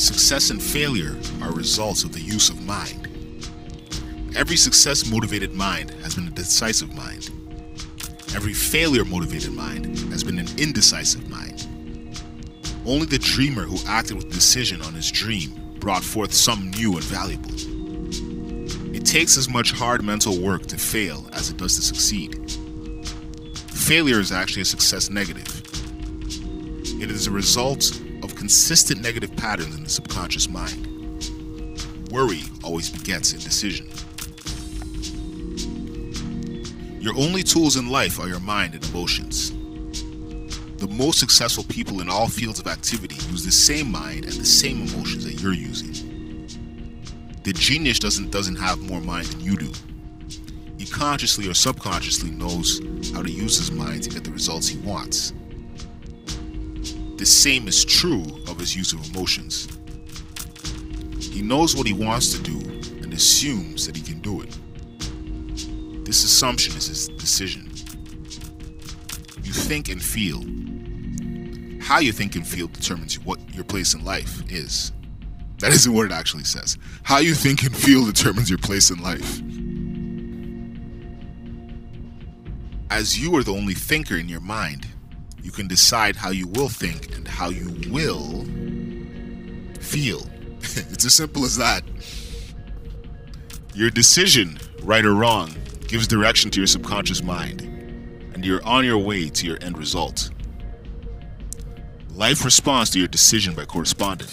Success and failure are results of the use of mind. Every success motivated mind has been a decisive mind. Every failure motivated mind has been an indecisive mind. Only the dreamer who acted with decision on his dream brought forth something new and valuable. It takes as much hard mental work to fail as it does to succeed. Failure is actually a success negative. It is a result of consistent negative patterns in the subconscious mind. Worry always begets indecision. Your only tools in life are your mind and emotions. The most successful people in all fields of activity use the same mind and the same emotions that you're using. The genius doesn't doesn't have more mind than you do. He consciously or subconsciously knows how to use his mind to get the results he wants. The same is true of his use of emotions. He knows what he wants to do and assumes that he can do it. This assumption is his decision. You think and feel. How you think and feel determines what your place in life is. That isn't what it actually says. How you think and feel determines your place in life. As you are the only thinker in your mind, you can decide how you will think and how you will feel. it's as simple as that. Your decision, right or wrong, gives direction to your subconscious mind, and you're on your way to your end result. Life responds to your decision by corresponding.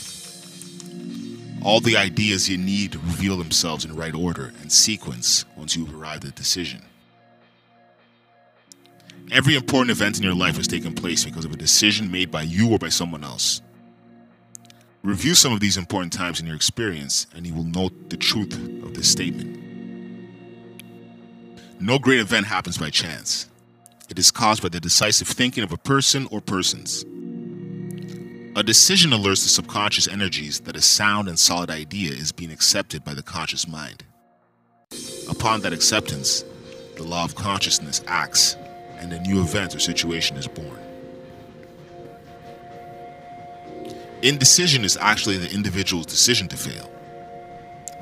All the ideas you need reveal themselves in right order and sequence once you've arrived at a decision. Every important event in your life has taken place because of a decision made by you or by someone else. Review some of these important times in your experience, and you will note the truth of this statement. No great event happens by chance. It is caused by the decisive thinking of a person or persons. A decision alerts the subconscious energies that a sound and solid idea is being accepted by the conscious mind. Upon that acceptance, the law of consciousness acts and a new event or situation is born. Indecision is actually the individual's decision to fail.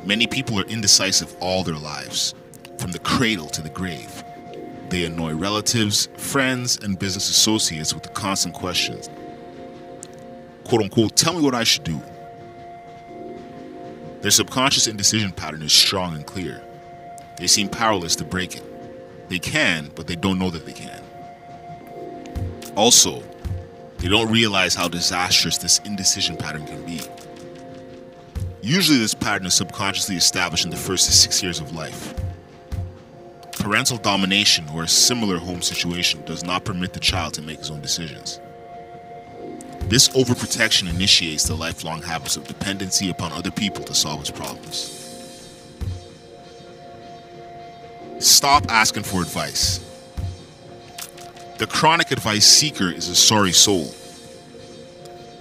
Many people are indecisive all their lives from the cradle to the grave. They annoy relatives, friends, and business associates with the constant questions quote unquote, tell me what I should do. Their subconscious indecision pattern is strong and clear. They seem powerless to break it. They can, but they don't know that they can. Also, they don't realize how disastrous this indecision pattern can be. Usually, this pattern is subconsciously established in the first six years of life. Parental domination or a similar home situation does not permit the child to make his own decisions. This overprotection initiates the lifelong habits of dependency upon other people to solve his problems. Stop asking for advice. The chronic advice seeker is a sorry soul.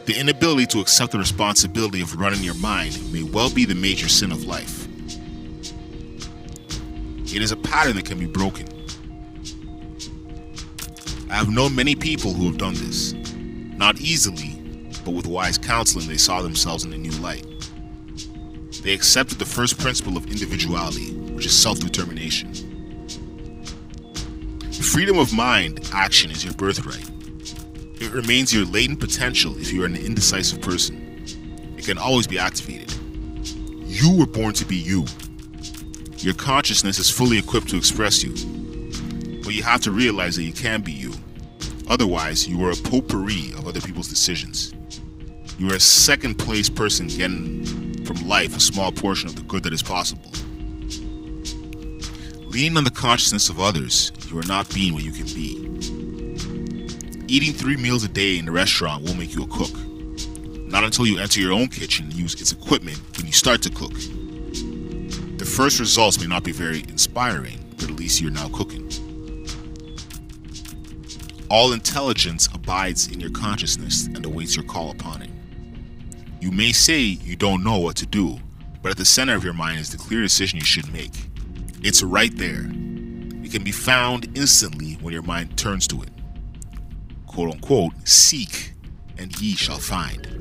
The inability to accept the responsibility of running your mind may well be the major sin of life. It is a pattern that can be broken. I have known many people who have done this. Not easily, but with wise counseling, they saw themselves in a new light. They accepted the first principle of individuality, which is self determination. Freedom of mind, action is your birthright. It remains your latent potential if you are an indecisive person. It can always be activated. You were born to be you, your consciousness is fully equipped to express you. But you have to realize that you can be you. Otherwise, you are a potpourri of other people's decisions. You are a second place person getting from life a small portion of the good that is possible. Leaning on the consciousness of others, you are not being what you can be. Eating three meals a day in a restaurant won't make you a cook. Not until you enter your own kitchen and use its equipment when you start to cook. The first results may not be very inspiring, but at least you're now cooking. All intelligence abides in your consciousness and awaits your call upon it. You may say you don't know what to do, but at the center of your mind is the clear decision you should make. It's right there. It can be found instantly when your mind turns to it. Quote unquote, seek and ye shall find.